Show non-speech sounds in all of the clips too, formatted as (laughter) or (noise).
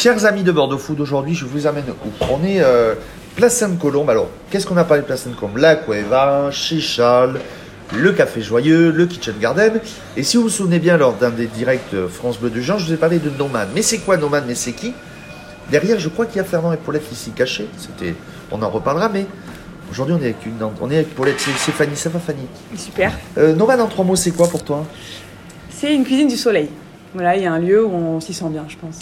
Chers amis de Bordeaux Food, aujourd'hui je vous amène où On est euh, Place Sainte-Colombe. Alors, qu'est-ce qu'on a parlé de Place Sainte-Colombe? La Cueva, chez Charles, le Café Joyeux, le Kitchen Garden. Et si vous vous souvenez bien, lors d'un des directs euh, France Bleu de Jean, je vous ai parlé de Nomad. Mais c'est quoi Nomad Mais c'est qui? Derrière, je crois qu'il y a Fernand et Paulette ici cachés. C'était, on en reparlera, mais aujourd'hui on est avec une, on est avec Paulette. C'est, c'est Fanny. Ça va, Fanny? Super. euh, Nomad en trois mots, c'est quoi pour toi? C'est une cuisine du soleil. Voilà, il y a un lieu où on s'y sent bien, je pense.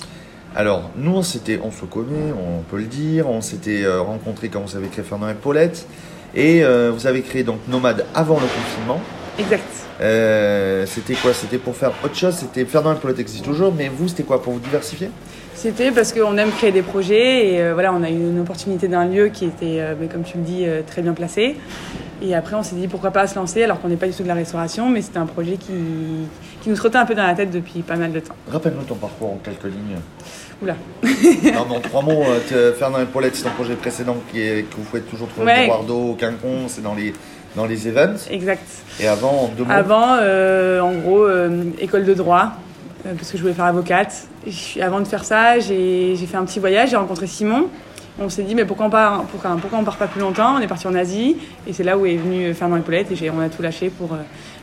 Alors, nous, on, s'était, on se connaît, on peut le dire. On s'était euh, rencontrés quand vous avez créé Fernand et Paulette. Et euh, vous avez créé donc Nomade avant le confinement. Exact. Euh, c'était quoi? C'était pour faire autre chose? C'était Fernand et Paulette existe toujours, mais vous, c'était quoi? Pour vous diversifier? C'était parce qu'on aime créer des projets et euh, voilà, on a eu une opportunité d'un lieu qui était, mais comme tu le dis, très bien placé. Et après, on s'est dit pourquoi pas se lancer alors qu'on n'est pas du tout de la restauration, mais c'était un projet qui, qui nous trottait un peu dans la tête depuis pas mal de temps. Rappelle-nous ton parcours en quelques lignes. Oula. non, mais en trois mots, euh, t- Fernand et Paulette, c'est ton projet précédent qui est, que vous faites toujours trouver Ouais. au d'eau, au Quincon, c'est dans les, dans les events. Exact. Et avant, en deux mots Avant, euh, en gros, euh, école de droit, euh, parce que je voulais faire avocate. Avant de faire ça, j'ai fait un petit voyage, j'ai rencontré Simon. On s'est dit, mais pourquoi on, part, pourquoi, pourquoi on part pas plus longtemps? On est parti en Asie, et c'est là où est venu Fernand et Paulette, et on a tout lâché pour euh,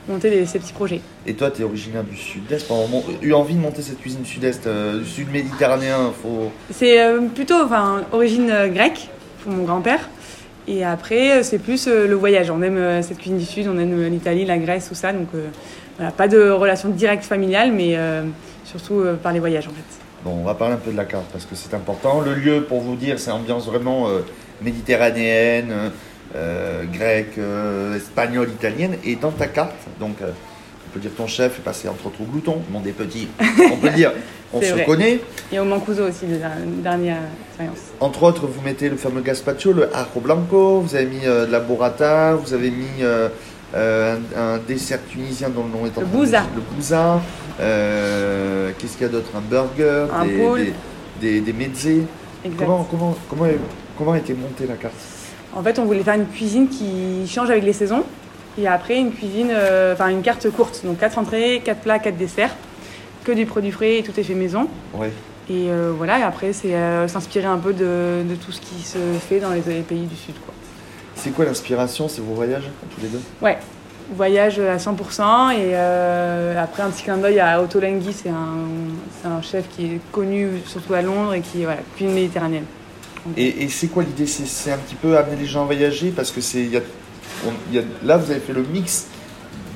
monter des- ces petits projets. Et toi, tu es originaire du sud-est. Moment, eu envie de monter cette cuisine sud-est, euh, du sud méditerranéen, faut. C'est euh, plutôt enfin, origine euh, grecque, pour mon grand-père. Et après, euh, c'est plus euh, le voyage. On aime euh, cette cuisine du Sud, on aime euh, l'Italie, la Grèce, tout ça. Donc, euh, voilà, pas de relation directe familiale, mais euh, surtout euh, par les voyages, en fait. Bon, on va parler un peu de la carte parce que c'est important. Le lieu, pour vous dire, c'est ambiance vraiment euh, méditerranéenne, euh, grecque, espagnole, italienne. Et dans ta carte, donc, on peut dire ton chef est passé entre autres au glouton, le monde est petit, on peut dire, (laughs) on se vrai. connaît. Et au Mancuso aussi, de la dernière expérience. Entre autres, vous mettez le fameux gazpacho, le arro blanco, vous avez mis de la burrata, vous avez mis euh, un, un dessert tunisien dont le nom est en Le train de- bouza. Le bouza. Euh, Qu'est-ce qu'il y a d'autre? Un burger, Un des, des, des, des mezzés. Comment, comment, comment, comment a été montée la carte? En fait, on voulait faire une cuisine qui change avec les saisons. Et après, une cuisine, euh, enfin une carte courte. Donc 4 entrées, 4 plats, 4 desserts. Que du produit frais et tout est fait maison. Ouais. Et euh, voilà, et après, c'est s'inspirer un peu de, de tout ce qui se fait dans les, les pays du Sud. Quoi. C'est quoi l'inspiration C'est vos voyages, tous les deux? Ouais, voyage à 100%. Et euh, après, un petit clin d'œil à Otto Lengi, c'est un, chef qui est connu surtout à Londres et qui voilà, cuisine méditerranéenne. Et, et c'est quoi l'idée? C'est un petit peu amener les gens à voyager parce que c'est. y a- on- il y a- là, vous avez fait le mix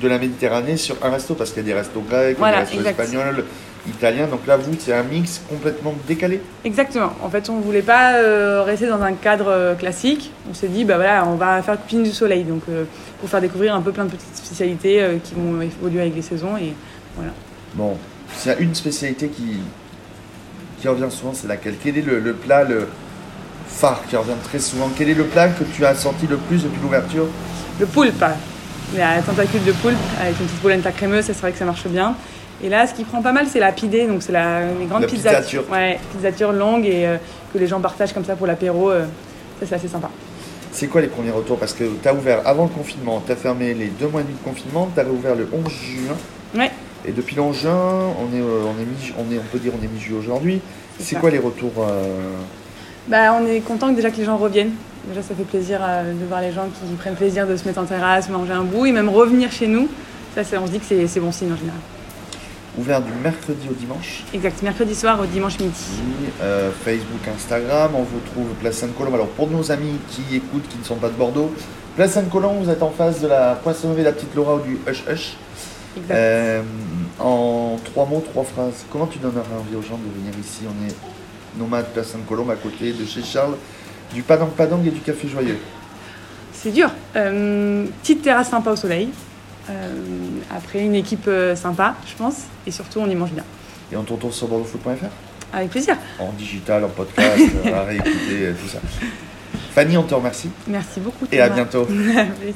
de la Méditerranée sur un resto parce qu'il y a des restos grecs, Voilà, des restos exact. espagnols, italiens. Donc là, vous, c'est un mix complètement décalé. Exactement. En fait, on voulait pas euh, rester dans un cadre euh, classique. On s'est dit, bah voilà, on va faire cuisine du soleil. Donc, euh, pour faire découvrir un peu plein de petites spécialités euh, qui vont évoluer avec les saisons. Et voilà. Bon, s'il y a une spécialité qui, qui revient souvent, c'est laquelle? Quel est le, le plat, le phare qui revient très souvent? Quel est le plat que tu as senti le plus depuis l'ouverture? Le poulpe, la tentacule de poulpe avec une petite polenta crémeuse, c'est vrai que ça marche bien. Et là, ce qui prend pas mal, c'est la pidée, donc c'est la, les grandes La pizzas. pizzature. Ouais, pizzature longue et euh, que les gens partagent comme ça pour l'apéro. euh, ça, c'est assez sympa. C'est quoi les premiers retours? Parce que tu as ouvert avant le confinement, tu as fermé les deux mois et demi de confinement, tu as réouvert le 11 juin. Ouais. Et depuis le 11 juin, on, est, euh, on, est mi- on, est, on peut dire on est mi-juillet aujourd'hui. C'est quoi les retours Bah, on est content que déjà que les gens reviennent. Déjà, ça fait plaisir de voir les gens qui prennent plaisir de se mettre en terrasse, manger un bout et même revenir chez nous. Ça, on se dit que c'est- c'est bon signe en général. Ouvert du mercredi au dimanche Exact, mercredi soir au dimanche midi. Euh, Facebook, Instagram, on vous trouve Place Sainte-Colombe. Alors pour nos amis qui écoutent, qui ne sont pas de Bordeaux, Place Sainte-Colombe, vous êtes en face de la poissonnerie La Petite Laura ou du Hush Hush. Exact. Euh, en trois mots, trois phrases, comment tu donnerais envie aux gens de venir ici? On est nomade Place Sainte-Colombe à côté de chez Charles, du Padang Padang et du Café Joyeux. C'est dur. Euh, petite terrasse sympa au soleil. Euh, après, une équipe euh, sympa, je pense. Et surtout, on y mange bien. Et on te retrouve sur bordeauxfoot.fr Avec plaisir. En digital, en podcast, (laughs) à réécouter, tout ça. Fanny, on te remercie Merci beaucoup. et à Thomas. bientôt. (laughs) À plus.